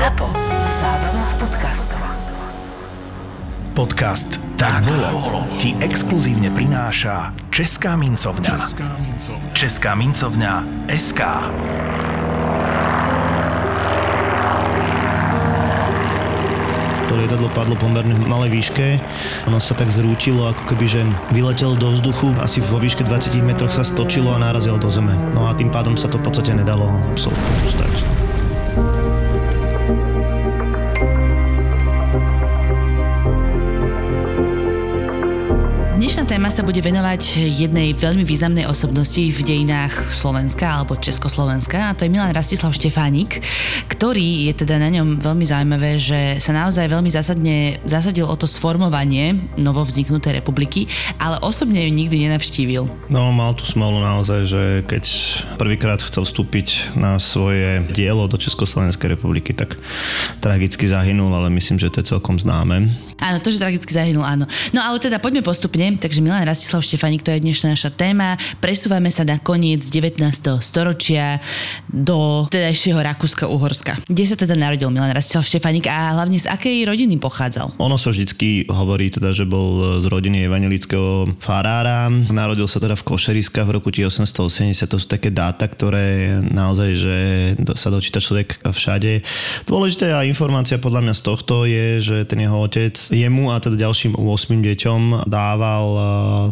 ZAPO. Zábrná v podcastov. Podcast Tak bolo ti exkluzívne prináša Česká mincovňa. Česká mincovňa SK. To lietadlo padlo pomerne v malej výške. Ono sa tak zrútilo, ako keby, že vyletelo do vzduchu, asi vo výške 20 metroch sa stočilo a narazilo do zeme. No a tým pádom sa to v podstate nedalo absolútne. Sa bude venovať jednej veľmi významnej osobnosti v dejinách Slovenska alebo Československa a to je Milan Rastislav Štefánik, ktorý je teda na ňom veľmi zaujímavé, že sa naozaj veľmi zásadne zasadil o to sformovanie novo vzniknutej republiky, ale osobne ju nikdy nenavštívil. No mal tu smolu naozaj, že keď prvýkrát chcel vstúpiť na svoje dielo do Československej republiky, tak tragicky zahynul, ale myslím, že to je celkom známe. Áno, to, že tragicky zahynul, áno. No ale teda poďme postupne, takže Milan Rastislav Štefánik, to je dnešná naša téma. Presúvame sa na koniec 19. storočia do tedajšieho Rakúska-Uhorska. Kde sa teda narodil Milan Rastislav Štefánik a hlavne z akej rodiny pochádzal? Ono sa vždycky hovorí teda, že bol z rodiny evangelického farára. Narodil sa teda v Košeriska v roku 1880. To sú také dáta, ktoré naozaj, že sa dočíta človek všade. Dôležitá informácia podľa mňa z tohto je, že ten jeho otec jemu a teda ďalším 8 deťom dával e,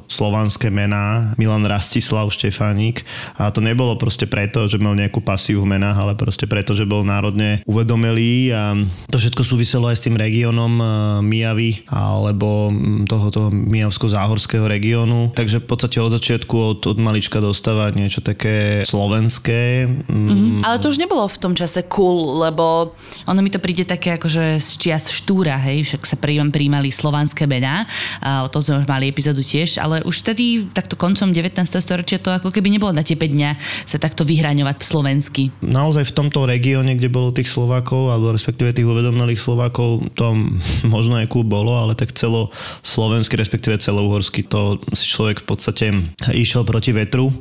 slovanské mená Milan Rastislav Štefánik a to nebolo proste preto, že mal nejakú pasiu v menách, ale proste preto, že bol národne uvedomelý a to všetko súviselo aj s tým regiónom e, Mijavy alebo tohoto Mijavsko-záhorského regiónu. Takže v podstate od začiatku od, od malička dostávať niečo také slovenské. Mm-hmm. Ale to už nebolo v tom čase cool, lebo ono mi to príde také akože z čias štúra, hej, však sa príjma príjmali slovanské mená. O tom sme mali epizódu tiež, ale už vtedy, takto koncom 19. storočia, to ako keby nebolo na 5 dňa sa takto vyhraňovať slovensky. Naozaj v tomto regióne, kde bolo tých Slovákov, alebo respektíve tých uvedomelých Slovákov, to možno aj klub bolo, ale tak celo slovenský, respektíve celouhorsky, to si človek v podstate išiel proti vetru,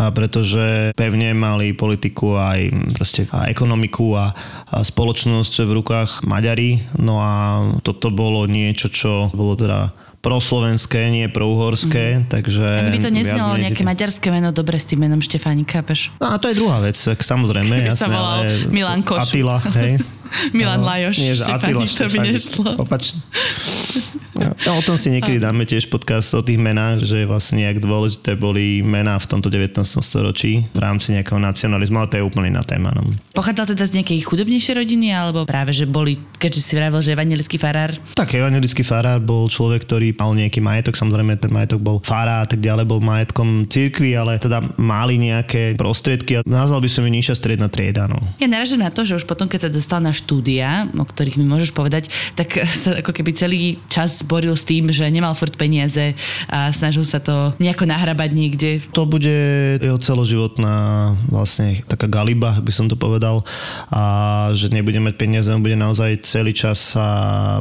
a pretože pevne mali politiku aj proste a ekonomiku a, a spoločnosť v rukách Maďari, no a toto bolo niečo, čo bolo teda proslovenské, nie prouhorské, mm. takže... Ak by to neznelo nejaké maďarské meno dobre s tým menom Štefánik, chápeš? No a to je druhá vec, samozrejme, jasné, sa volal ale... Milan Koš. Atila, hej. Milan Lajoš, nie, Štefánik, to by nešlo. Opačne. No, o tom si niekedy dáme tiež podcast o tých menách, že vlastne jak dôležité boli mená v tomto 19. storočí v rámci nejakého nacionalizmu, ale to je úplne iná téma. No. Pochádzal teda z nejakej chudobnejšej rodiny, alebo práve, že boli, keďže si vravil, že evangelický farár? Tak, evangelický farár bol človek, ktorý mal nejaký majetok, samozrejme ten majetok bol fará a tak ďalej, bol majetkom cirkvi, ale teda mali nejaké prostriedky a nazval by som ju nižšia stredná trieda. No. Ja naražujem na to, že už potom, keď sa dostal na štúdia, o ktorých mi môžeš povedať, tak sa ako keby celý čas boril s tým, že nemal furt peniaze a snažil sa to nejako nahrabať niekde. To bude jeho celoživotná vlastne taká galiba, by som to povedal a že nebude mať peniaze, on bude naozaj celý čas sa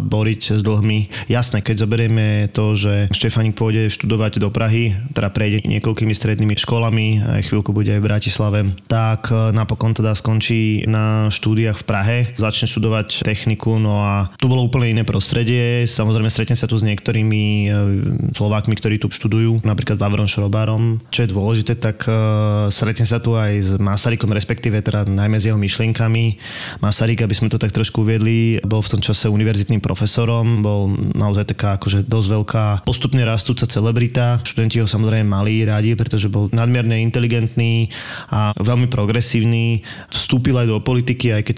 boriť s dlhmi. Jasné, keď zoberieme to, že Štefanik pôjde študovať do Prahy, teda prejde niekoľkými strednými školami, aj chvíľku bude aj v Bratislave, tak e, napokon teda skončí na štúdiách v Prahe, začne študovať techniku, no a tu bolo úplne iné prostredie, samozrejme stretne sa tu s niektorými e, Slovákmi, ktorí tu študujú, napríklad Vavron Šrobárom. Čo je dôležité, tak e, stretne sa tu aj s Masarykom, respektíve teda najmä s jeho myšlienkami. Masaryk, aby sme to tak trošku uviedli, bol v tom čase univerzitným profesorom, bol naozaj taká akože dosť veľká postupne rastúca celebrita. Študenti ho samozrejme mali radi, pretože bol nadmierne inteligentný a veľmi progresívny. Vstúpil aj do politiky, aj keď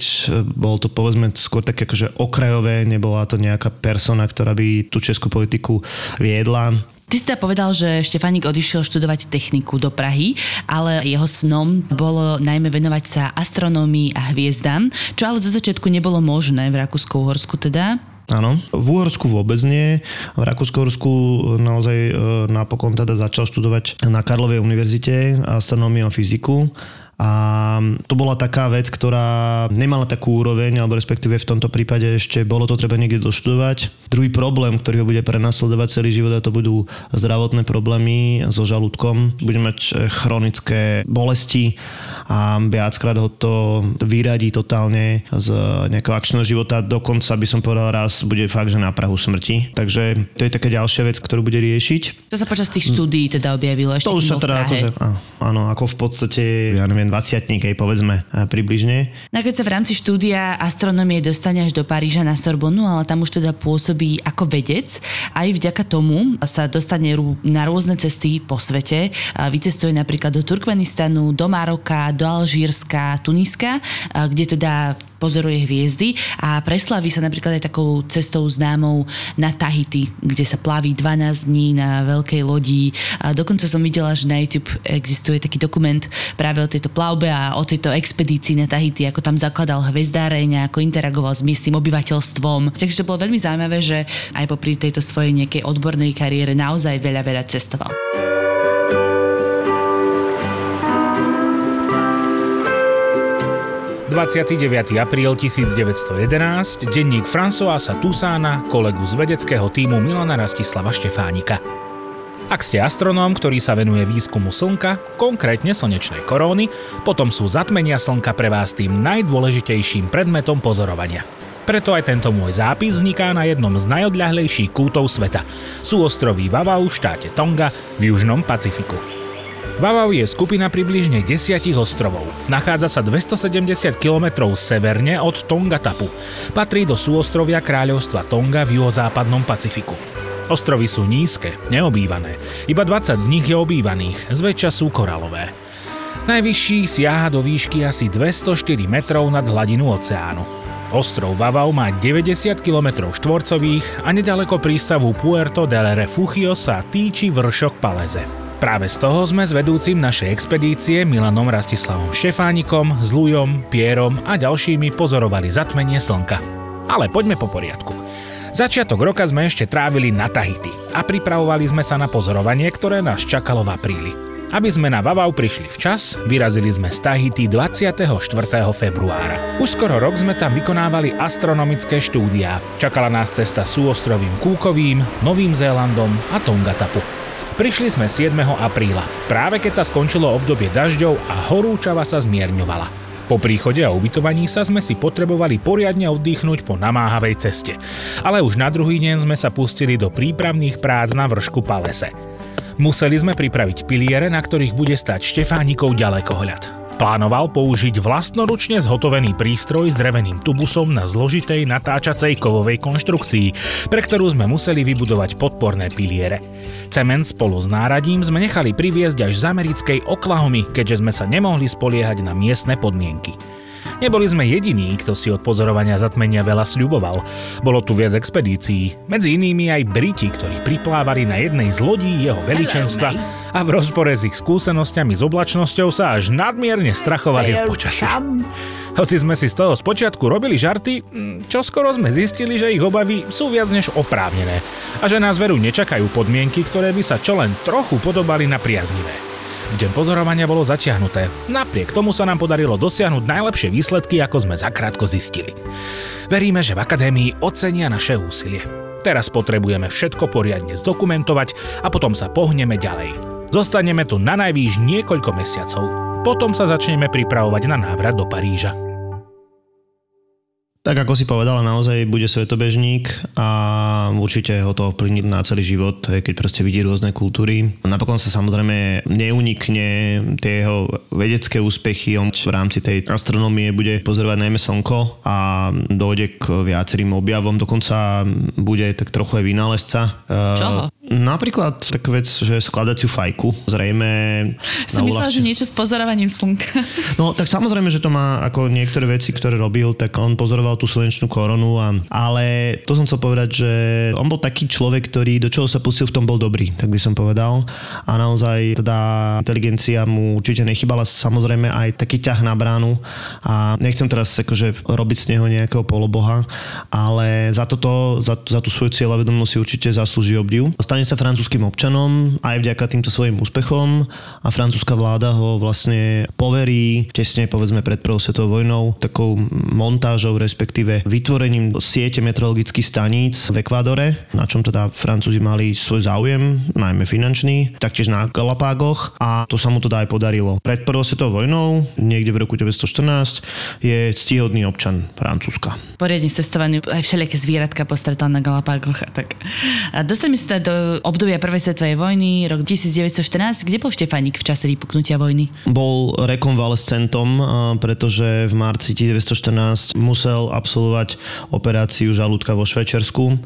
bol to povedzme skôr také akože okrajové, nebola to nejaká persona, ktorá by tú českú politiku viedla. Ty si teda povedal, že Štefánik odišiel študovať techniku do Prahy, ale jeho snom bolo najmä venovať sa astronómii a hviezdam, čo ale zo začiatku nebolo možné v Rakúsku-Uhorsku teda. Áno, v Uhorsku vôbec nie. V Rakúsku-Uhorsku naozaj e, napokon teda začal študovať na Karlovej univerzite astronómiu a fyziku a to bola taká vec, ktorá nemala takú úroveň, alebo respektíve v tomto prípade ešte bolo to treba niekde doštudovať. Druhý problém, ktorý ho bude prenasledovať celý život, a to budú zdravotné problémy so žalúdkom. Bude mať chronické bolesti a viackrát ho to vyradí totálne z nejakého akčného života, dokonca by som povedal raz bude fakt, že na prahu smrti. Takže to je taká ďalšia vec, ktorú bude riešiť. To sa počas tých štúdií teda objavilo ešte To už sa teda akože, áno, ako v podstate, ja neviem, 20 aj povedzme približne. No keď sa v rámci štúdia astronómie dostane až do Paríža na Sorbonu, ale tam už teda pôsobí ako vedec, aj vďaka tomu sa dostane na rôzne cesty po svete. Vycestuje napríklad do Turkmenistanu, do Maroka, do Alžírska, Tuniska, kde teda pozoruje hviezdy a preslaví sa napríklad aj takou cestou známou na Tahiti, kde sa plaví 12 dní na veľkej lodi. A dokonca som videla, že na YouTube existuje taký dokument práve o tejto plavbe a o tejto expedícii na Tahiti, ako tam zakladal hvezdáreň, ako interagoval s miestnym obyvateľstvom. Takže to bolo veľmi zaujímavé, že aj popri tejto svojej nejakej odbornej kariére naozaj veľa, veľa cestoval. 29. apríl 1911, denník Françoisa Tusána, kolegu z vedeckého týmu Milana Rastislava Štefánika. Ak ste astronóm, ktorý sa venuje výskumu Slnka, konkrétne slnečnej koróny, potom sú zatmenia Slnka pre vás tým najdôležitejším predmetom pozorovania. Preto aj tento môj zápis vzniká na jednom z najodľahlejších kútov sveta. Sú ostrovy Vavau v štáte Tonga v južnom Pacifiku. Vavau je skupina približne 10 ostrovov. Nachádza sa 270 km severne od Tonga Tapu. Patrí do súostrovia kráľovstva Tonga v juhozápadnom Pacifiku. Ostrovy sú nízke, neobývané. Iba 20 z nich je obývaných, zväčša sú koralové. Najvyšší siaha do výšky asi 204 metrov nad hladinu oceánu. Ostrov Vavau má 90 km štvorcových a nedaleko prístavu Puerto del Refugio sa týči vršok Paleze. Práve z toho sme s vedúcim našej expedície Milanom Rastislavom Štefánikom, s Lujom, Pierom a ďalšími pozorovali zatmenie slnka. Ale poďme po poriadku. Začiatok roka sme ešte trávili na Tahiti a pripravovali sme sa na pozorovanie, ktoré nás čakalo v apríli. Aby sme na Vavau prišli včas, vyrazili sme z Tahiti 24. februára. Už skoro rok sme tam vykonávali astronomické štúdiá. Čakala nás cesta súostrovím Kúkovým, Novým Zélandom a Tongatapu. Prišli sme 7. apríla, práve keď sa skončilo obdobie dažďov a horúčava sa zmierňovala. Po príchode a ubytovaní sa sme si potrebovali poriadne oddychnúť po namáhavej ceste. Ale už na druhý deň sme sa pustili do prípravných prác na vršku Palese. Museli sme pripraviť piliere, na ktorých bude stať Štefánikov ďalekohľad. Plánoval použiť vlastnoručne zhotovený prístroj s dreveným tubusom na zložitej natáčacej kovovej konštrukcii, pre ktorú sme museli vybudovať podporné piliere. Cement spolu s náradím sme nechali priviesť až z americkej Oklahomy, keďže sme sa nemohli spoliehať na miestne podmienky. Neboli sme jediní, kto si od pozorovania zatmenia veľa sľuboval. Bolo tu viac expedícií, medzi inými aj Briti, ktorí priplávali na jednej z lodí jeho veličenstva a v rozpore s ich skúsenosťami s oblačnosťou sa až nadmierne strachovali od počasia. Hoci sme si z toho spočiatku robili žarty, čo skoro sme zistili, že ich obavy sú viac než oprávnené a že nás veru nečakajú podmienky, ktoré by sa čo len trochu podobali na priaznivé. Deň pozorovania bolo zatiahnuté. Napriek tomu sa nám podarilo dosiahnuť najlepšie výsledky, ako sme zakrátko zistili. Veríme, že v Akadémii ocenia naše úsilie. Teraz potrebujeme všetko poriadne zdokumentovať a potom sa pohneme ďalej. Zostaneme tu na najvýš niekoľko mesiacov. Potom sa začneme pripravovať na návrat do Paríža. Tak ako si povedala, naozaj bude svetobežník a určite ho to ovplyvní na celý život, keď proste vidí rôzne kultúry. Napokon sa samozrejme neunikne tie jeho vedecké úspechy. On v rámci tej astronómie bude pozorovať najmä slnko a dojde k viacerým objavom. Dokonca bude tak trochu aj vynálezca. Čoho? Napríklad tak vec, že skladaciu fajku. Zrejme... Som myslela, že niečo s pozorovaním slnka. No tak samozrejme, že to má ako niektoré veci, ktoré robil, tak on pozoroval tú slnečnú koronu, a, ale to som chcel povedať, že on bol taký človek, ktorý do čoho sa pustil, v tom bol dobrý, tak by som povedal. A naozaj teda inteligencia mu určite nechybala, samozrejme aj taký ťah na bránu a nechcem teraz akože robiť z neho nejakého poloboha, ale za toto, za, za tú svoju cieľavedomosť si určite zaslúži obdiv. Stane stane sa francúzským občanom aj vďaka týmto svojim úspechom a francúzska vláda ho vlastne poverí tesne povedzme pred prvou svetovou vojnou takou montážou, respektíve vytvorením siete meteorologických staníc v Ekvádore, na čom teda Francúzi mali svoj záujem, najmä finančný, taktiež na Galapágoch a to sa mu teda aj podarilo. Pred prvou svetovou vojnou, niekde v roku 1914, je ctihodný občan Francúzska. Poriadne cestovaný, aj všelijaké zvieratka postretal na Galapágoch a tak. A dostali sa teda do obdobia Prvej svetovej vojny, rok 1914. Kde bol Štefánik v čase vypuknutia vojny? Bol rekonvalescentom, pretože v marci 1914 musel absolvovať operáciu žalúdka vo Švečersku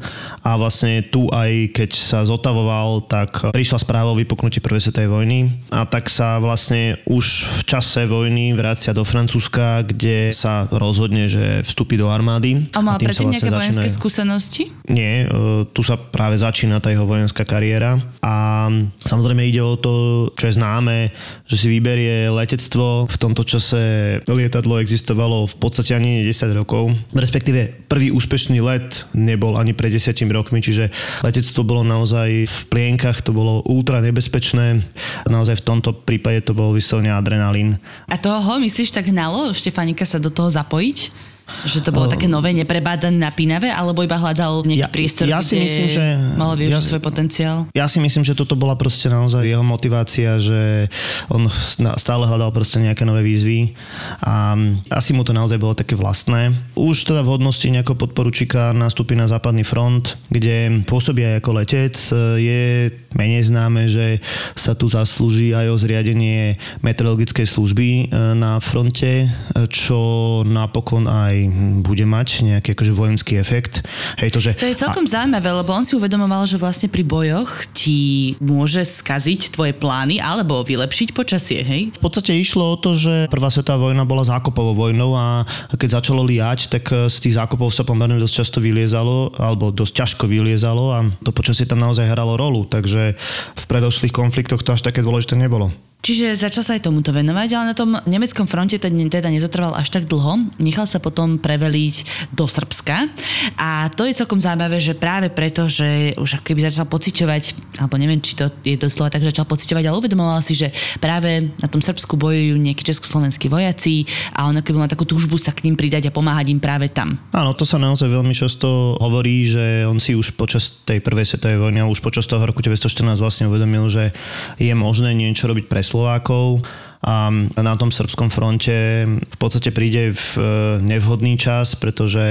a vlastne tu aj keď sa zotavoval, tak prišla správa o vypuknutí Prvej svetovej vojny a tak sa vlastne už v čase vojny vracia do Francúzska, kde sa rozhodne, že vstúpi do armády. A tým predtým sa nejaké vojenské začína- skúsenosti? nie, e, tu sa práve začína tá jeho vojenská kariéra a samozrejme ide o to, čo je známe, že si vyberie letectvo. V tomto čase lietadlo existovalo v podstate ani 10 rokov. Respektíve prvý úspešný let nebol ani pred 10 rokmi, čiže letectvo bolo naozaj v plienkach, to bolo ultra nebezpečné. Naozaj v tomto prípade to bol vyslovene adrenalín. A toho, myslíš, tak hnalo Štefánika sa do toho zapojiť? Že to bolo také nové, neprebádané, napínavé, alebo iba hľadal nejaký Ja- priestor, ja si kde myslím, že- mohol využiť ja- svoj potenciál? Ja si myslím, že toto bola proste naozaj jeho motivácia, že on stále hľadal proste nejaké nové výzvy a asi mu to naozaj bolo také vlastné. Už teda v hodnosti nejakého podporučíka nastúpi na západný front, kde pôsobí aj ako letec. Je menej známe, že sa tu zaslúži aj o zriadenie meteorologickej služby e, na fronte, e, čo napokon aj bude mať nejaký akože vojenský efekt. Hej, to, že To je celkom zaujímavé, lebo on si uvedomoval, že vlastne pri bojoch ti môže skaziť tvoje plány alebo vylepšiť počasie, hej? V podstate išlo o to, že prvá svetová vojna bola zákopovou vojnou a keď začalo liať, tak eh, z tých zákopov sa pomerne dosť často vyliezalo, alebo dosť ťažko vyliezalo a to počasie tam naozaj hralo rolu, takže v predošlých konfliktoch to až také dôležité nebolo. Čiže začal sa aj tomuto venovať, ale na tom nemeckom fronte teda, nezotrval až tak dlho. Nechal sa potom preveliť do Srbska. A to je celkom zaujímavé, že práve preto, že už keby začal pociťovať, alebo neviem, či to je doslova tak, že začal pociťovať, ale uvedomoval si, že práve na tom Srbsku bojujú nejakí československí vojaci a on keby mal takú túžbu sa k ním pridať a pomáhať im práve tam. Áno, to sa naozaj veľmi často hovorí, že on si už počas tej prvej svetovej vojny už počas toho roku 1914 vlastne uvedomil, že je možné niečo robiť pre Slovákov a na tom srbskom fronte v podstate príde v e, nevhodný čas, pretože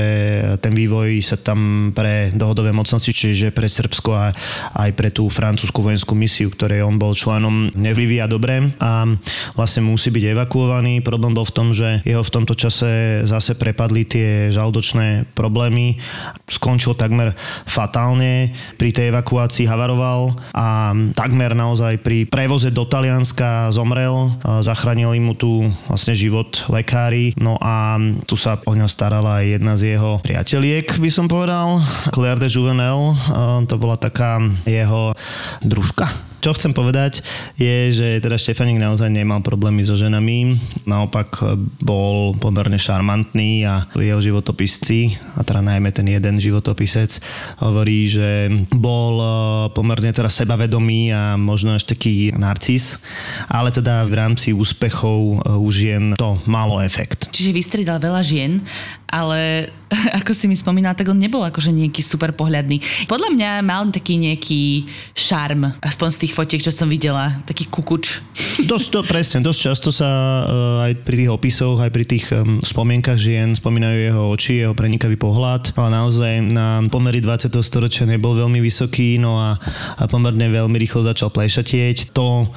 ten vývoj sa tam pre dohodové mocnosti, čiže pre Srbsko a aj pre tú francúzsku vojenskú misiu, ktorej on bol členom, nevyvíja dobre a vlastne musí byť evakuovaný. Problém bol v tom, že jeho v tomto čase zase prepadli tie žaldočné problémy. Skončil takmer fatálne. Pri tej evakuácii havaroval a takmer naozaj pri prevoze do Talianska zomrel. Zachránili mu tu vlastne život lekári. No a tu sa o ňo starala aj jedna z jeho priateliek, by som povedal. Claire de Juvenel. To bola taká jeho družka čo chcem povedať je, že teda Štefanik naozaj nemal problémy so ženami, naopak bol pomerne šarmantný a jeho životopisci, a teda najmä ten jeden životopisec, hovorí, že bol eh, pomerne teda sebavedomý a možno až taký narcis, ale teda v rámci úspechov eh, už jen to malo efekt. Čiže vystredal veľa žien, ale ako si mi spomínal, tak on nebol akože nejaký super pohľadný. Podľa mňa mal taký nejaký šarm, aspoň z tých fotiek, čo som videla, taký kukuč. Dosť to, presne, dosť často sa uh, aj pri tých opisoch, aj pri tých um, spomienkach žien spomínajú jeho oči, jeho prenikavý pohľad, ale naozaj na pomery 20. storočia nebol veľmi vysoký, no a, a pomerne veľmi rýchlo začal plešatieť. To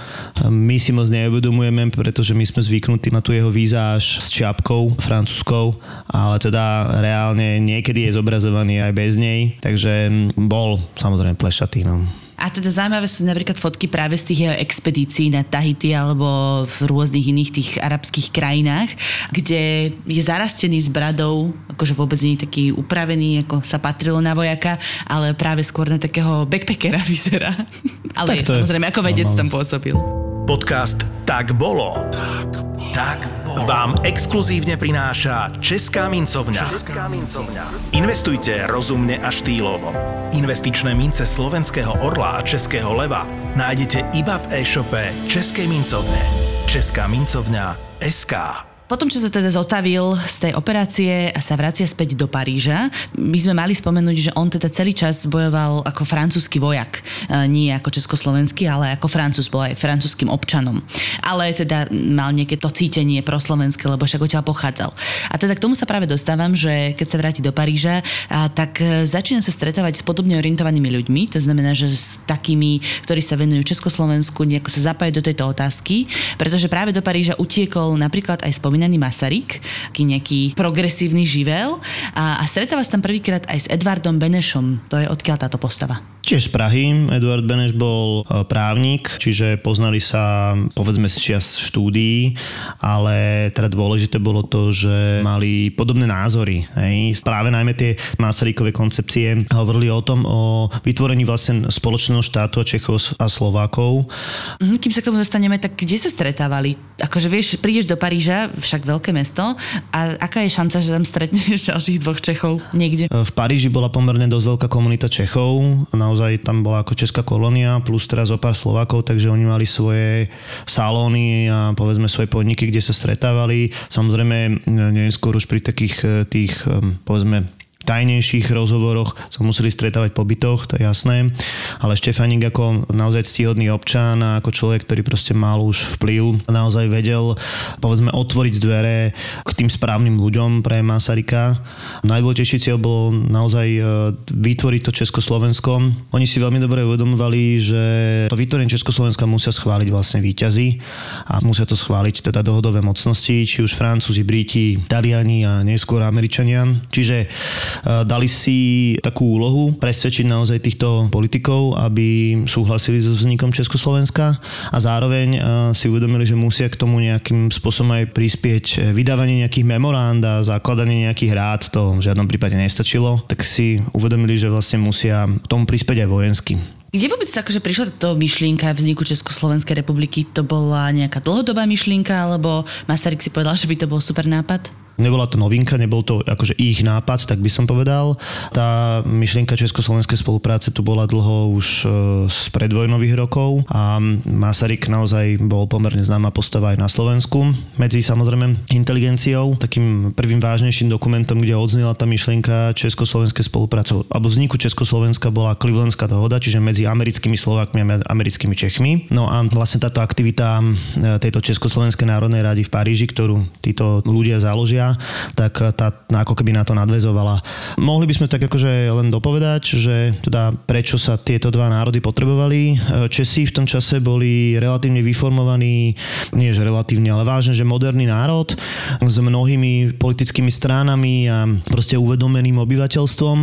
my si moc neuvedomujeme, pretože my sme zvyknutí na tú jeho výzáž s čiapkou francúzskou, ale teda reálne niekedy je zobrazovaný aj bez nej, takže bol samozrejme plešatý. No. A teda zaujímavé sú napríklad fotky práve z tých jeho expedícií na Tahiti alebo v rôznych iných tých arabských krajinách, kde je zarastený s bradou, akože vôbec nie je taký upravený, ako sa patrilo na vojaka, ale práve skôr na takého backpackera vyzerá. ale Tak je, to je samozrejme, ako vedec tam pôsobil. Podcast Tak bolo. Tak bolo. Vám exkluzívne prináša Česká mincovňa. Česká mincovňa. Investujte rozumne a štýlovo. Investičné mince slovenského orla a českého leva nájdete iba v e-shope Českej mincovne. Česká mincovňa SK. Potom, čo sa teda zostavil z tej operácie a sa vracia späť do Paríža, by sme mali spomenúť, že on teda celý čas bojoval ako francúzsky vojak. E, nie ako československý, ale ako francúz, bol aj francúzským občanom. Ale teda mal nejaké to cítenie proslovenské, lebo však odtiaľ pochádzal. A teda k tomu sa práve dostávam, že keď sa vráti do Paríža, tak e, začína sa stretávať s podobne orientovanými ľuďmi, to znamená, že s takými, ktorí sa venujú Československu, nejako sa zapájajú do tejto otázky, pretože práve do Paríža utiekol napríklad aj spomínaný spomínaný Masaryk, taký nejaký progresívny živel a, a stretáva sa tam prvýkrát aj s Edvardom Benešom. To je odkiaľ táto postava? Tiež z Prahy. Eduard Beneš bol e, právnik, čiže poznali sa povedzme z čias štúdií, ale teda dôležité bolo to, že mali podobné názory. Hej. Práve najmä tie Masarykové koncepcie hovorili o tom, o vytvorení vlastne spoločného štátu a Čechov a Slovákov. Mhm, kým sa k tomu dostaneme, tak kde sa stretávali? Akože vieš, prídeš do Paríža, však veľké mesto, a aká je šanca, že tam stretneš ďalších dvoch Čechov niekde? V Paríži bola pomerne dosť veľká komunita Čechov, naozaj tam bola ako česká kolónia, plus teraz o pár Slovákov, takže oni mali svoje salóny a povedzme svoje podniky, kde sa stretávali. Samozrejme, neskôr už pri takých eh, tých, povedzme, tajnejších rozhovoroch sa museli stretávať po bytoch, to je jasné, ale Štefanik ako naozaj ctihodný občan a ako človek, ktorý proste mal už vplyv, naozaj vedel povedzme otvoriť dvere k tým správnym ľuďom pre Masarika. Najdôležitejší cieľ bol naozaj e, vytvoriť to Československo. Oni si veľmi dobre uvedomovali, že to vytvorenie Československa musia schváliť vlastne výťazy a musia to schváliť teda dohodové mocnosti, či už Francúzi, Briti, Taliani a neskôr Američania. Čiže dali si takú úlohu presvedčiť naozaj týchto politikov, aby súhlasili so vznikom Československa a zároveň si uvedomili, že musia k tomu nejakým spôsobom aj prispieť vydávanie nejakých memoránd a zakladanie nejakých rád, to v žiadnom prípade nestačilo, tak si uvedomili, že vlastne musia k tomu prispieť aj vojensky. Kde vôbec akože prišla táto myšlienka vzniku Československej republiky? To bola nejaká dlhodobá myšlienka, alebo Masaryk si povedal, že by to bol super nápad? Nebola to novinka, nebol to akože ich nápad, tak by som povedal. Tá myšlienka Československej spolupráce tu bola dlho už e, z predvojnových rokov a Masaryk naozaj bol pomerne známa postava aj na Slovensku. Medzi samozrejme inteligenciou, takým prvým vážnejším dokumentom, kde odznila tá myšlienka Československej spolupráce, alebo vzniku Československa bola Clevelandská dohoda, čiže medzi americkými Slovákmi a americkými Čechmi. No a vlastne táto aktivita e, tejto Československej národnej rady v Paríži, ktorú títo ľudia založia, tak tá ako keby na to nadvezovala. Mohli by sme tak akože len dopovedať, že teda prečo sa tieto dva národy potrebovali. Česi v tom čase boli relatívne vyformovaní, nie že relatívne, ale vážne, že moderný národ s mnohými politickými stránami a proste uvedomeným obyvateľstvom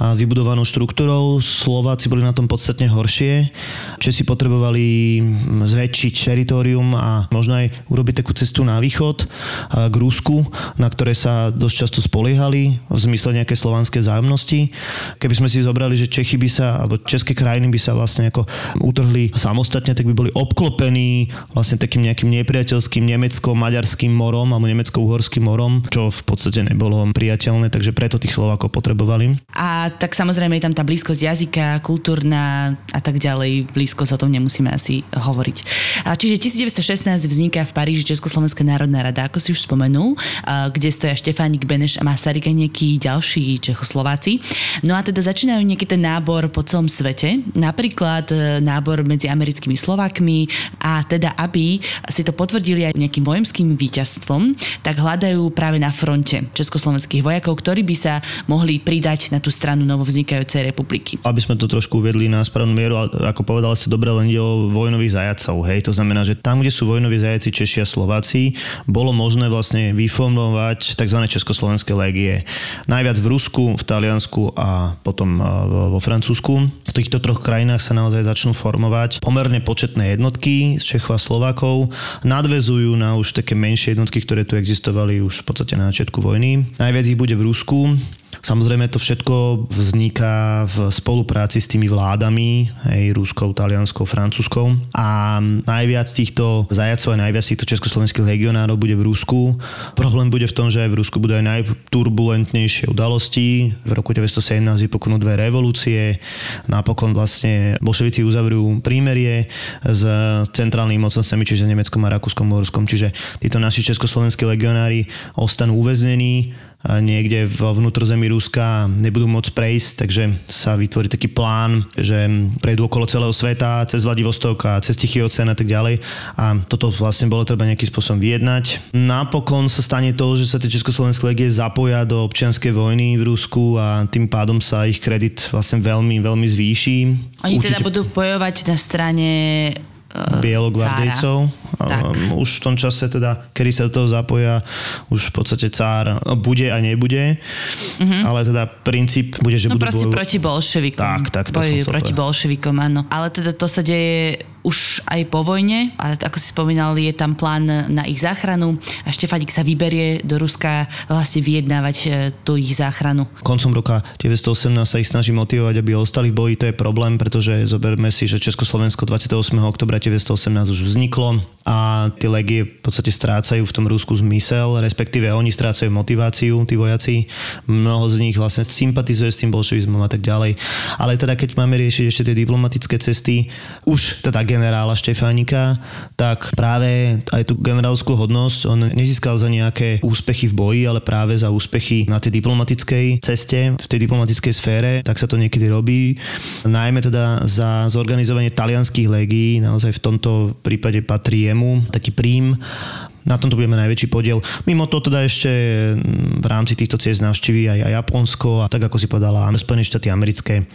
a vybudovanou štruktúrou. Slováci boli na tom podstatne horšie. Česi potrebovali zväčšiť teritorium a možno aj urobiť takú cestu na východ k Rusku, na ktoré sa dosť často spoliehali v zmysle nejakej slovanskej zájomnosti. Keby sme si zobrali, že Čechy by sa, alebo české krajiny by sa vlastne ako utrhli samostatne, tak by boli obklopení vlastne takým nejakým nepriateľským nemecko-maďarským morom alebo nemecko-uhorským morom, čo v podstate nebolo priateľné, takže preto tých Slovákov potrebovali. A tak samozrejme je tam tá blízkosť jazyka, kultúrna a tak ďalej. Blízkosť o tom nemusíme asi hovoriť. A čiže 1916 vzniká v Paríži Československá národná rada, ako si už spomenul kde stoja Štefánik Beneš a Masaryk a nejakí ďalší Čechoslováci. No a teda začínajú nejaký ten nábor po celom svete, napríklad e, nábor medzi americkými Slovákmi a teda aby si to potvrdili aj nejakým vojenským víťazstvom, tak hľadajú práve na fronte československých vojakov, ktorí by sa mohli pridať na tú stranu novovznikajúcej republiky. Aby sme to trošku uvedli na správnu mieru, ako povedal ste dobre, len ide o vojnových zajacov. Hej? To znamená, že tam, kde sú vojnoví zajaci Češi a Slováci, bolo možné vlastne vyformovať formovať tzv. československé légie. Najviac v Rusku, v Taliansku a potom vo Francúzsku. V týchto troch krajinách sa naozaj začnú formovať pomerne početné jednotky z Čechov a Slovákov. Nadvezujú na už také menšie jednotky, ktoré tu existovali už v podstate na začiatku vojny. Najviac ich bude v Rusku, Samozrejme to všetko vzniká v spolupráci s tými vládami, hej, ruskou, talianskou, francúzskou a najviac týchto zajacov a najviac týchto československých legionárov bude v Rusku. Problém bude v tom, že aj v Rusku budú aj najturbulentnejšie udalosti. V roku 1917 vypuknú dve revolúcie, napokon vlastne bolševici uzavrú prímerie s centrálnymi mocnostami, čiže Nemeckom a Rakúskom, Morskom, čiže títo naši československí legionári ostanú uväznení niekde v vnútrozemí Ruska nebudú môcť prejsť, takže sa vytvorí taký plán, že prejdú okolo celého sveta, cez Vladivostok a cez Tichý oceán a tak ďalej. A toto vlastne bolo treba nejakým spôsobom vyjednať. Napokon sa stane to, že sa tie československé legie zapoja do občianskej vojny v Rusku a tým pádom sa ich kredit vlastne veľmi, veľmi zvýši. Oni Určite... teda budú bojovať na strane bielogvardejcov. Už v tom čase teda, kedy sa do toho zapoja, už v podstate cár bude a nebude. Mm-hmm. Ale teda princíp bude, že no budú... proste boju... proti bolševikom. Tak, tak. To Bojujú proti bolševikom, áno. Ale teda to sa deje už aj po vojne a ako si spomínal, je tam plán na ich záchranu a Štefanik sa vyberie do Ruska vlastne vyjednávať e, tú ich záchranu. Koncom roka 1918 sa ich snaží motivovať, aby ostali v boji. To je problém, pretože zoberme si, že Československo 28. oktobra 1918 už vzniklo a tie legie v podstate strácajú v tom Rusku zmysel, respektíve oni strácajú motiváciu, tí vojaci. Mnoho z nich vlastne sympatizuje s tým bolševizmom a tak ďalej. Ale teda keď máme riešiť ešte tie diplomatické cesty, už teda generála Štefánika, tak práve aj tú generálskú hodnosť on nezískal za nejaké úspechy v boji, ale práve za úspechy na tej diplomatickej ceste, v tej diplomatickej sfére, tak sa to niekedy robí. Najmä teda za zorganizovanie talianských legií, naozaj v tomto prípade patrí jemu taký príjm na tomto budeme najväčší podiel. Mimo to teda ešte v rámci týchto ciest navštíví aj, aj Japonsko a tak ako si povedala, Spojené štáty americké.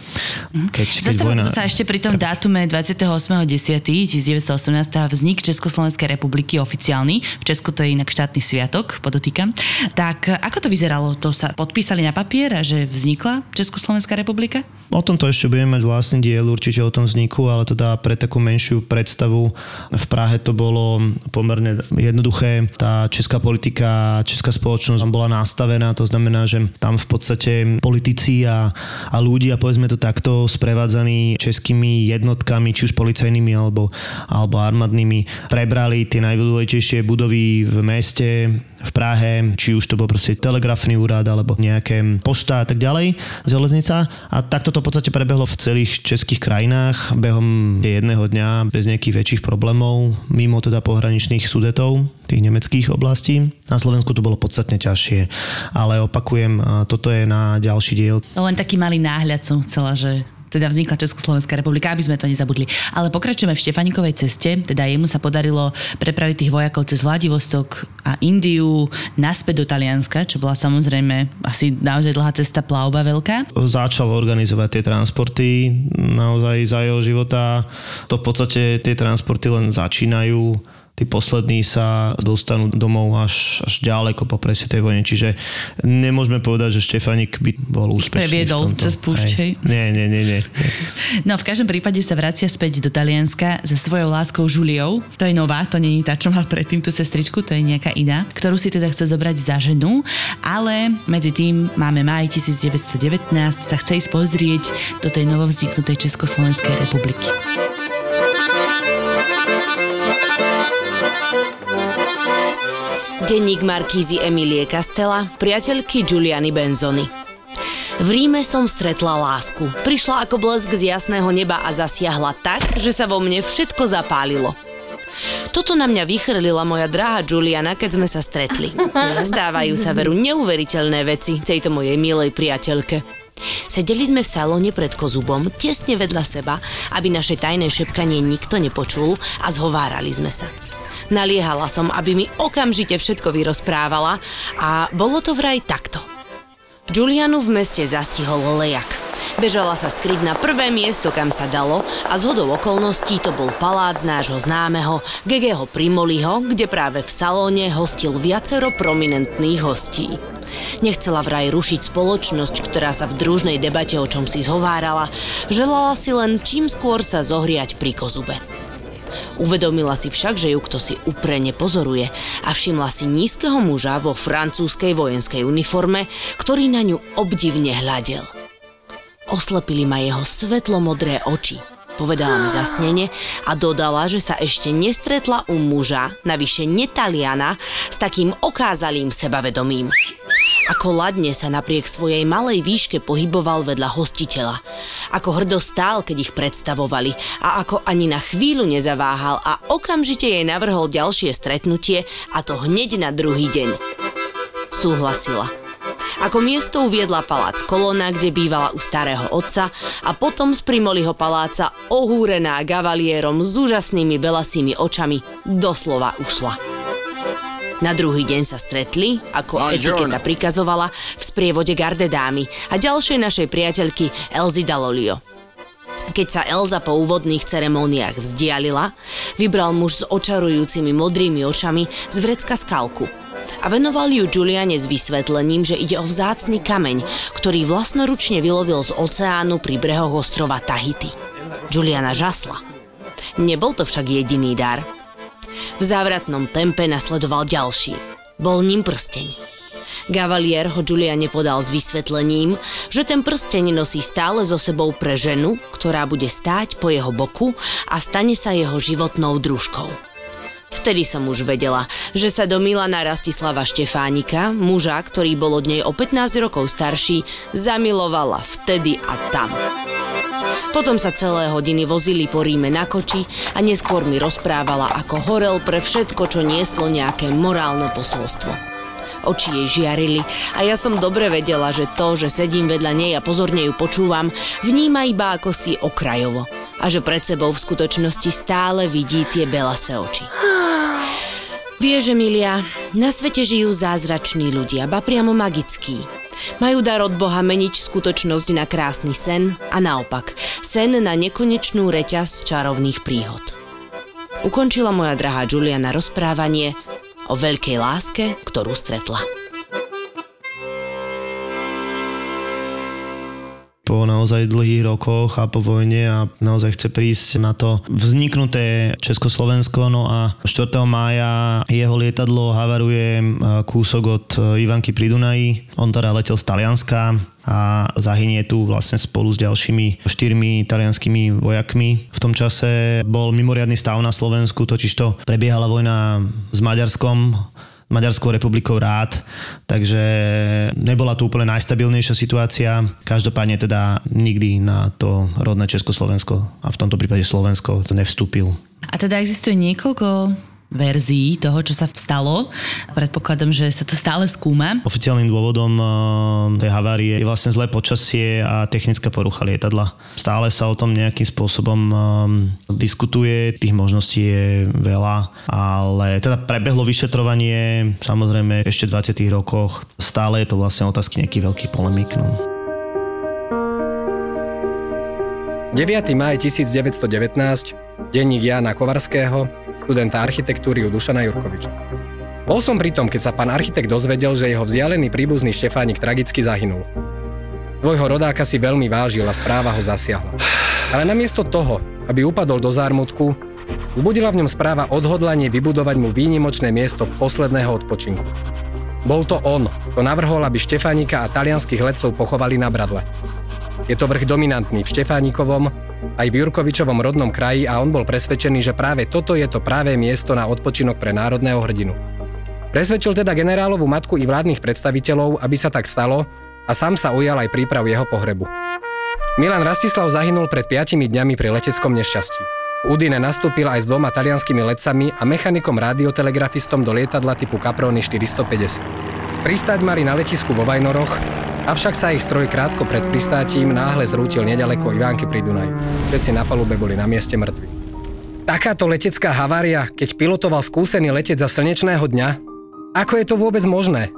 Mhm. Keď, keď vojna... sa ešte pri tom dátume 28.10.1918 vznik Československej republiky oficiálny. V Česku to je inak štátny sviatok, podotýkam. Tak ako to vyzeralo? To sa podpísali na papier, že vznikla Československá republika? O tomto ešte budeme mať vlastný diel určite o tom vzniku, ale teda pre takú menšiu predstavu v Prahe to bolo pomerne jednoduché. Tá česká politika, česká spoločnosť bola nastavená, to znamená, že tam v podstate politici a, a ľudia, povedzme to takto, sprevádzaní českými jednotkami, či už policajnými alebo, alebo armádnymi, prebrali tie najdôležitejšie budovy v meste, v Prahe, či už to bol proste telegrafný úrad alebo nejaké pošta a tak ďalej, železnica. A takto to v podstate prebehlo v celých českých krajinách behom jedného dňa bez nejakých väčších problémov, mimo teda pohraničných sudetov, tých nemeckých oblastí. Na Slovensku to bolo podstatne ťažšie, ale opakujem, toto je na ďalší diel. Len taký malý náhľad som chcela, že teda vznikla Československá republika, aby sme to nezabudli. Ale pokračujeme v Štefanikovej ceste, teda jemu sa podarilo prepraviť tých vojakov cez Vladivostok a Indiu naspäť do Talianska, čo bola samozrejme asi naozaj dlhá cesta plavba veľká. Začal organizovať tie transporty, naozaj za jeho života. To v podstate tie transporty len začínajú tí poslední sa dostanú domov až, až ďaleko po presne tej vojne. Čiže nemôžeme povedať, že Štefanik by bol úspešný. Previedol cez púšť, hej. Nie, nie, nie, nie. No v každom prípade sa vracia späť do Talianska so svojou láskou Juliou. To je nová, to nie je tá, čo mal predtým tú sestričku, to je nejaká iná, ktorú si teda chce zobrať za ženu, ale medzi tým máme maj 1919, sa chce ísť pozrieť do tej novovzniknutej Československej republiky. Denník Markízy Emilie Castella, priateľky Giuliany Benzony. V Ríme som stretla lásku. Prišla ako blesk z jasného neba a zasiahla tak, že sa vo mne všetko zapálilo. Toto na mňa vychrlila moja drahá Juliana, keď sme sa stretli. Stávajú sa veru neuveriteľné veci tejto mojej milej priateľke. Sedeli sme v salóne pred kozubom, tesne vedľa seba, aby naše tajné šepkanie nikto nepočul a zhovárali sme sa. Naliehala som, aby mi okamžite všetko vyrozprávala a bolo to vraj takto. Julianu v meste zastihol lejak. Bežala sa skryť na prvé miesto, kam sa dalo a z okolností to bol palác nášho známeho Gegeho Primoliho, kde práve v salóne hostil viacero prominentných hostí. Nechcela vraj rušiť spoločnosť, ktorá sa v družnej debate o čom si zhovárala, želala si len čím skôr sa zohriať pri kozube. Uvedomila si však, že ju kto si uprene pozoruje a všimla si nízkeho muža vo francúzskej vojenskej uniforme, ktorý na ňu obdivne hľadel. Oslepili ma jeho svetlomodré oči. Povedala mi zasnenie a dodala, že sa ešte nestretla u muža, navyše netaliana, s takým okázalým sebavedomím. Ako ladne sa napriek svojej malej výške pohyboval vedľa hostiteľa. Ako hrdo stál, keď ich predstavovali a ako ani na chvíľu nezaváhal a okamžite jej navrhol ďalšie stretnutie a to hneď na druhý deň. Súhlasila. Ako miesto uviedla palác Kolona, kde bývala u starého otca a potom z Primoliho paláca ohúrená gavalierom s úžasnými belasými očami doslova ušla. Na druhý deň sa stretli, ako etiketa prikazovala, v sprievode garde dámy a ďalšej našej priateľky Elzy Dalolio. Keď sa Elza po úvodných ceremóniách vzdialila, vybral muž s očarujúcimi modrými očami z vrecka skalku a venoval ju Juliane s vysvetlením, že ide o vzácny kameň, ktorý vlastnoručne vylovil z oceánu pri brehoch ostrova Tahiti. Juliana žasla. Nebol to však jediný dar. V závratnom tempe nasledoval ďalší. Bol ním prsteň. Gavalier ho Juliane podal s vysvetlením, že ten prsteň nosí stále so sebou pre ženu, ktorá bude stáť po jeho boku a stane sa jeho životnou družkou. Vtedy som už vedela, že sa do Milana Rastislava Štefánika, muža, ktorý bol od nej o 15 rokov starší, zamilovala vtedy a tam. Potom sa celé hodiny vozili po Ríme na koči a neskôr mi rozprávala, ako horel pre všetko, čo nieslo nejaké morálne posolstvo. Oči jej žiarili a ja som dobre vedela, že to, že sedím vedľa nej a pozorne ju počúvam, vníma iba ako si okrajovo a že pred sebou v skutočnosti stále vidí tie belase oči. Vieš, Emilia, na svete žijú zázrační ľudia, ba priamo magickí. Majú dar od Boha meniť skutočnosť na krásny sen a naopak, sen na nekonečnú reťaz čarovných príhod. Ukončila moja drahá Juliana rozprávanie o veľkej láske, ktorú stretla. Po naozaj dlhých rokoch a po vojne a naozaj chce prísť na to vzniknuté Československo. No a 4. mája jeho lietadlo havaruje kúsok od Ivanky pri Dunaji. On teda letel z Talianska a zahynie tu vlastne spolu s ďalšími štyrmi talianskými vojakmi. V tom čase bol mimoriadný stav na Slovensku, totižto prebiehala vojna s Maďarskom Maďarskou republikou rád, takže nebola to úplne najstabilnejšia situácia. Každopádne teda nikdy na to rodné Československo a v tomto prípade Slovensko to nevstúpil. A teda existuje niekoľko verzií toho, čo sa stalo. Predpokladám, že sa to stále skúma. Oficiálnym dôvodom eh, tej havárie je vlastne zlé počasie a technická porucha lietadla. Stále sa o tom nejakým spôsobom eh, diskutuje, tých možností je veľa, ale teda prebehlo vyšetrovanie samozrejme ešte v 20. rokoch. Stále je to vlastne otázky nejaký veľký polemik. No. 9. maj 1919, denník Jana Kovarského, študenta architektúry u Dušana Jurkoviča. Bol som pri tom, keď sa pán architekt dozvedel, že jeho vzdialený príbuzný Štefánik tragicky zahynul. Tvojho rodáka si veľmi vážil a správa ho zasiahla. Ale namiesto toho, aby upadol do zármutku, zbudila v ňom správa odhodlanie vybudovať mu výnimočné miesto posledného odpočinku. Bol to on, kto navrhol, aby Štefánika a talianských letcov pochovali na Bradle. Je to vrch dominantný v Štefánikovom, aj v Jurkovičovom rodnom kraji a on bol presvedčený, že práve toto je to práve miesto na odpočinok pre národného hrdinu. Presvedčil teda generálovú matku i vládnych predstaviteľov, aby sa tak stalo a sám sa ujal aj príprav jeho pohrebu. Milan Rastislav zahynul pred 5 dňami pri leteckom nešťastí. Udine nastúpil aj s dvoma talianskými letcami a mechanikom radiotelegrafistom do lietadla typu Caproni 450. Pristáť mali na letisku vo Vajnoroch, avšak sa ich stroj krátko pred pristátím náhle zrútil nedaleko Ivánky pri Dunaju. Všetci na palube boli na mieste mŕtvi. Takáto letecká havária, keď pilotoval skúsený letec za slnečného dňa? Ako je to vôbec možné?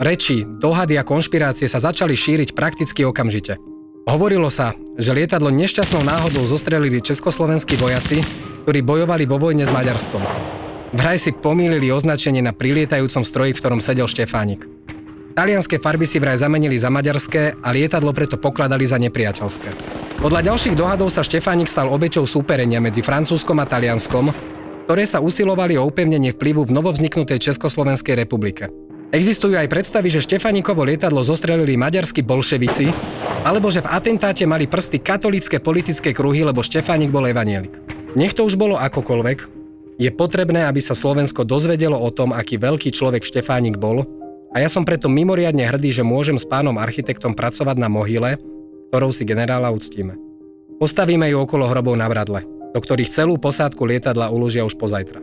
Reči, dohady a konšpirácie sa začali šíriť prakticky okamžite. Hovorilo sa, že lietadlo nešťastnou náhodou zostrelili československí vojaci, ktorí bojovali vo vojne s Maďarskom. Vraj si pomýlili označenie na prilietajúcom stroji, v ktorom sedel Štefánik. Talianské farby si vraj zamenili za maďarské a lietadlo preto pokladali za nepriateľské. Podľa ďalších dohadov sa Štefánik stal obeťou súperenia medzi Francúzskom a Talianskom ktoré sa usilovali o upevnenie vplyvu v novovzniknutej Československej republike. Existujú aj predstavy, že Štefanikovo lietadlo zostrelili maďarskí bolševici, alebo že v atentáte mali prsty katolické politické kruhy, lebo Štefánik bol evanielik. Nech to už bolo akokoľvek, je potrebné, aby sa Slovensko dozvedelo o tom, aký veľký človek Štefánik bol a ja som preto mimoriadne hrdý, že môžem s pánom architektom pracovať na mohyle, ktorou si generála uctíme. Postavíme ju okolo hrobov na Bradle, do ktorých celú posádku lietadla uložia už pozajtra.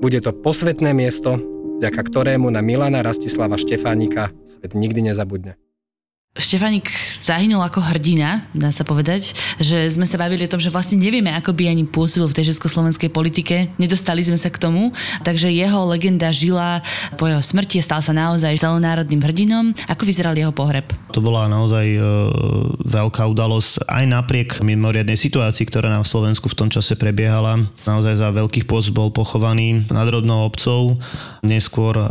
Bude to posvetné miesto, vďaka ktorému na Milana Rastislava Štefánika svet nikdy nezabudne. Štefanik zahynul ako hrdina, dá sa povedať, že sme sa bavili o tom, že vlastne nevieme, ako by ani pôsobil v tej československej politike. Nedostali sme sa k tomu, takže jeho legenda žila po jeho smrti a stal sa naozaj celonárodným hrdinom. Ako vyzeral jeho pohreb? To bola naozaj e, veľká udalosť aj napriek mimoriadnej situácii, ktorá nám v Slovensku v tom čase prebiehala. Naozaj za veľkých post bol pochovaný nad rodnou obcov. Neskôr e,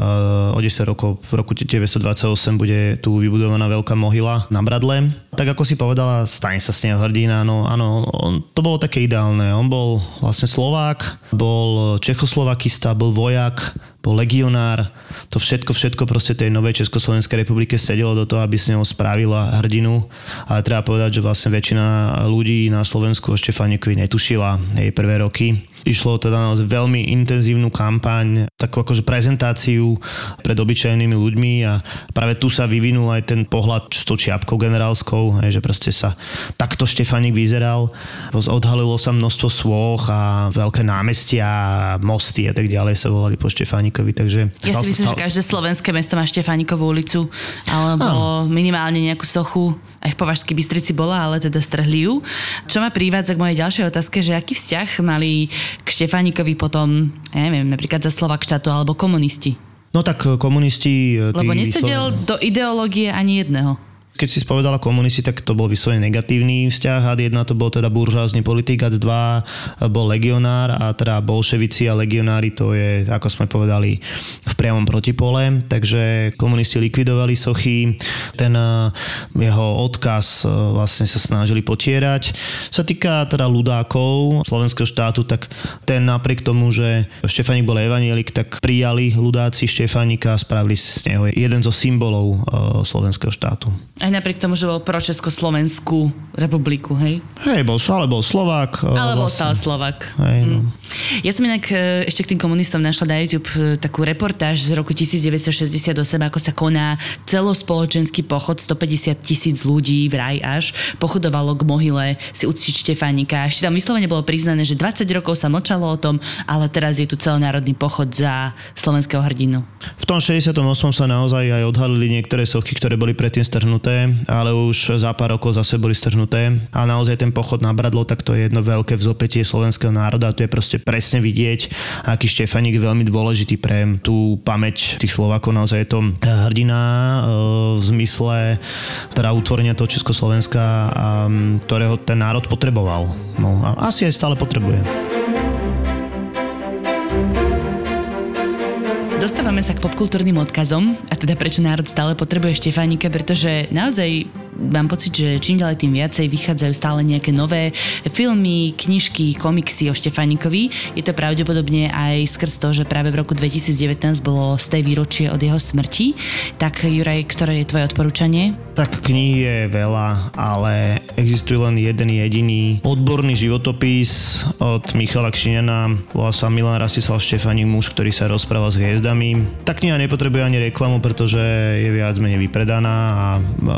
o 10 rokov, v roku 1928 bude tu vybudovaná veľká mohyla na Bradle. Tak ako si povedala, stane sa s neho hrdina, no áno, on, to bolo také ideálne. On bol vlastne Slovák, bol Čechoslovakista, bol vojak, bol legionár, to všetko, všetko proste tej novej Československej republike sedelo do toho, aby s neho spravila hrdinu. Ale treba povedať, že vlastne väčšina ľudí na Slovensku o Štefánikovi netušila jej prvé roky. Išlo teda na veľmi intenzívnu kampaň, takú akože prezentáciu pred obyčajnými ľuďmi a práve tu sa vyvinul aj ten pohľad s tou čiapkou generálskou, že proste sa takto Štefanik vyzeral. Odhalilo sa množstvo svoch a veľké námestia, mosty a tak ďalej sa volali po Štefánikovi. Takže ja si myslím, stal... že každé slovenské mesto má Štefánikovú ulicu alebo Áno. minimálne nejakú sochu aj v Považskej Bystrici bola, ale teda strhli ju. Čo ma privádza k mojej ďalšej otázke, že aký vzťah mali k Štefánikovi potom, ja neviem, napríklad za Slovak štátu alebo komunisti? No tak eh, komunisti... Eh, Lebo nesedel Slo... do ideológie ani jedného keď si spovedala komunisti, tak to bol vyslovene negatívny vzťah. Ad 1 to bol teda buržázny politik, ad 2 bol legionár a teda bolševici a legionári to je, ako sme povedali, v priamom protipole. Takže komunisti likvidovali sochy, ten eh, jeho odkaz eh, vlastne sa snažili potierať. Sa týka teda ľudákov slovenského štátu, tak ten napriek tomu, že Štefánik bol evanielik, tak prijali ľudáci Štefánika a spravili si z neho jeden zo symbolov eh, slovenského štátu. Aj napriek tomu, že bol pro Československú republiku, hej? Hej, bol, ale bol Slovák. E, ale bol stále Slovák. Hej, no. Mm. Ja som inak e, ešte k tým komunistom našla na YouTube e, takú reportáž z roku 1968, ako sa koná celospoločenský pochod 150 tisíc ľudí v raj až pochodovalo k mohyle si uctiť Štefánika. Ešte tam vyslovene bolo priznané, že 20 rokov sa močalo o tom, ale teraz je tu celonárodný pochod za slovenského hrdinu. V tom 68. sa naozaj aj odhalili niektoré sochy, ktoré boli predtým strhnuté ale už za pár rokov zase boli strhnuté. A naozaj ten pochod na Bradlo, tak to je jedno veľké vzopetie slovenského národa. Tu je proste presne vidieť, aký Štefanik je veľmi dôležitý pre tú pamäť tých Slovákov. Naozaj je to hrdina e, v zmysle teda utvorenia toho Československa, ktorého ten národ potreboval. No a asi aj stále potrebuje. Dostávame sa k popkultúrnym odkazom a teda prečo národ stále potrebuje Štefánika, pretože naozaj mám pocit, že čím ďalej tým viacej vychádzajú stále nejaké nové filmy, knižky, komiksy o Štefánikovi. Je to pravdepodobne aj skrz to, že práve v roku 2019 bolo z tej výročie od jeho smrti. Tak Juraj, ktoré je tvoje odporúčanie? Tak kníh je veľa, ale existuje len jeden jediný odborný životopis od Michala Kšiňana. Volá sa Milan Rastislav Štefánik, muž, ktorý sa rozpráva s hviezdami. Tá kniha nepotrebuje ani reklamu, pretože je viac menej vypredaná a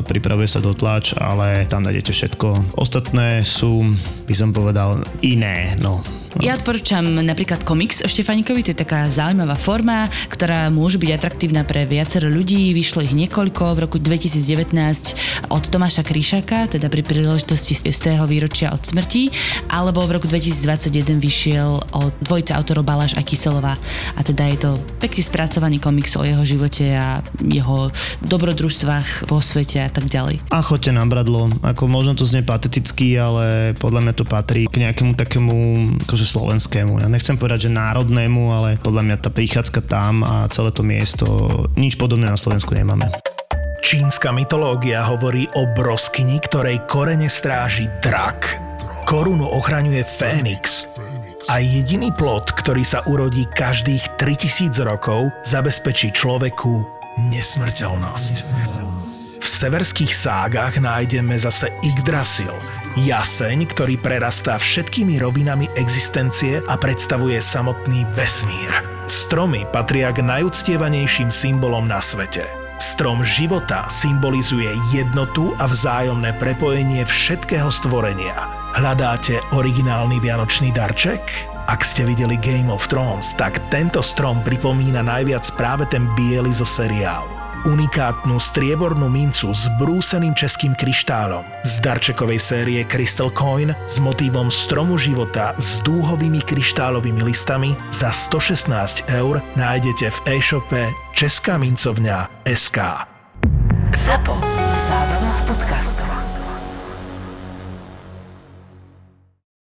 pripravuje sa do tlač, ale tam nájdete všetko. Ostatné sú, by som povedal, iné. No, ja odporúčam napríklad komiks o Štefanikovi, to je taká zaujímavá forma, ktorá môže byť atraktívna pre viacero ľudí. Vyšlo ich niekoľko v roku 2019 od Tomáša Kríšaka, teda pri príležitosti z toho výročia od smrti, alebo v roku 2021 vyšiel od dvojice autorov Baláš a Kyselová. A teda je to pekne spracovaný komiks o jeho živote a jeho dobrodružstvách vo svete a tak ďalej. A choďte na bradlo. Ako možno to znie pateticky, ale podľa mňa to patrí k nejakému takému akože akože slovenskému. Ja nechcem povedať, že národnému, ale podľa mňa tá prichádzka tam a celé to miesto, nič podobné na Slovensku nemáme. Čínska mytológia hovorí o broskyni, ktorej korene stráži drak. Korunu ochraňuje Fénix. A jediný plod, ktorý sa urodí každých 3000 rokov, zabezpečí človeku nesmrteľnosť. V severských ságach nájdeme zase Yggdrasil, jaseň, ktorý prerastá všetkými rovinami existencie a predstavuje samotný vesmír. Stromy patria k najúctievanejším symbolom na svete. Strom života symbolizuje jednotu a vzájomné prepojenie všetkého stvorenia. Hľadáte originálny vianočný darček? Ak ste videli Game of Thrones, tak tento strom pripomína najviac práve ten biely zo seriálu. Unikátnu striebornú mincu s brúseným českým kryštálom z darčekovej série Crystal Coin s motívom stromu života s dúhovými kryštálovými listami za 116 eur nájdete v e-shope Česká mincovňa SK. ZAPO. Zábrná v podcastovách.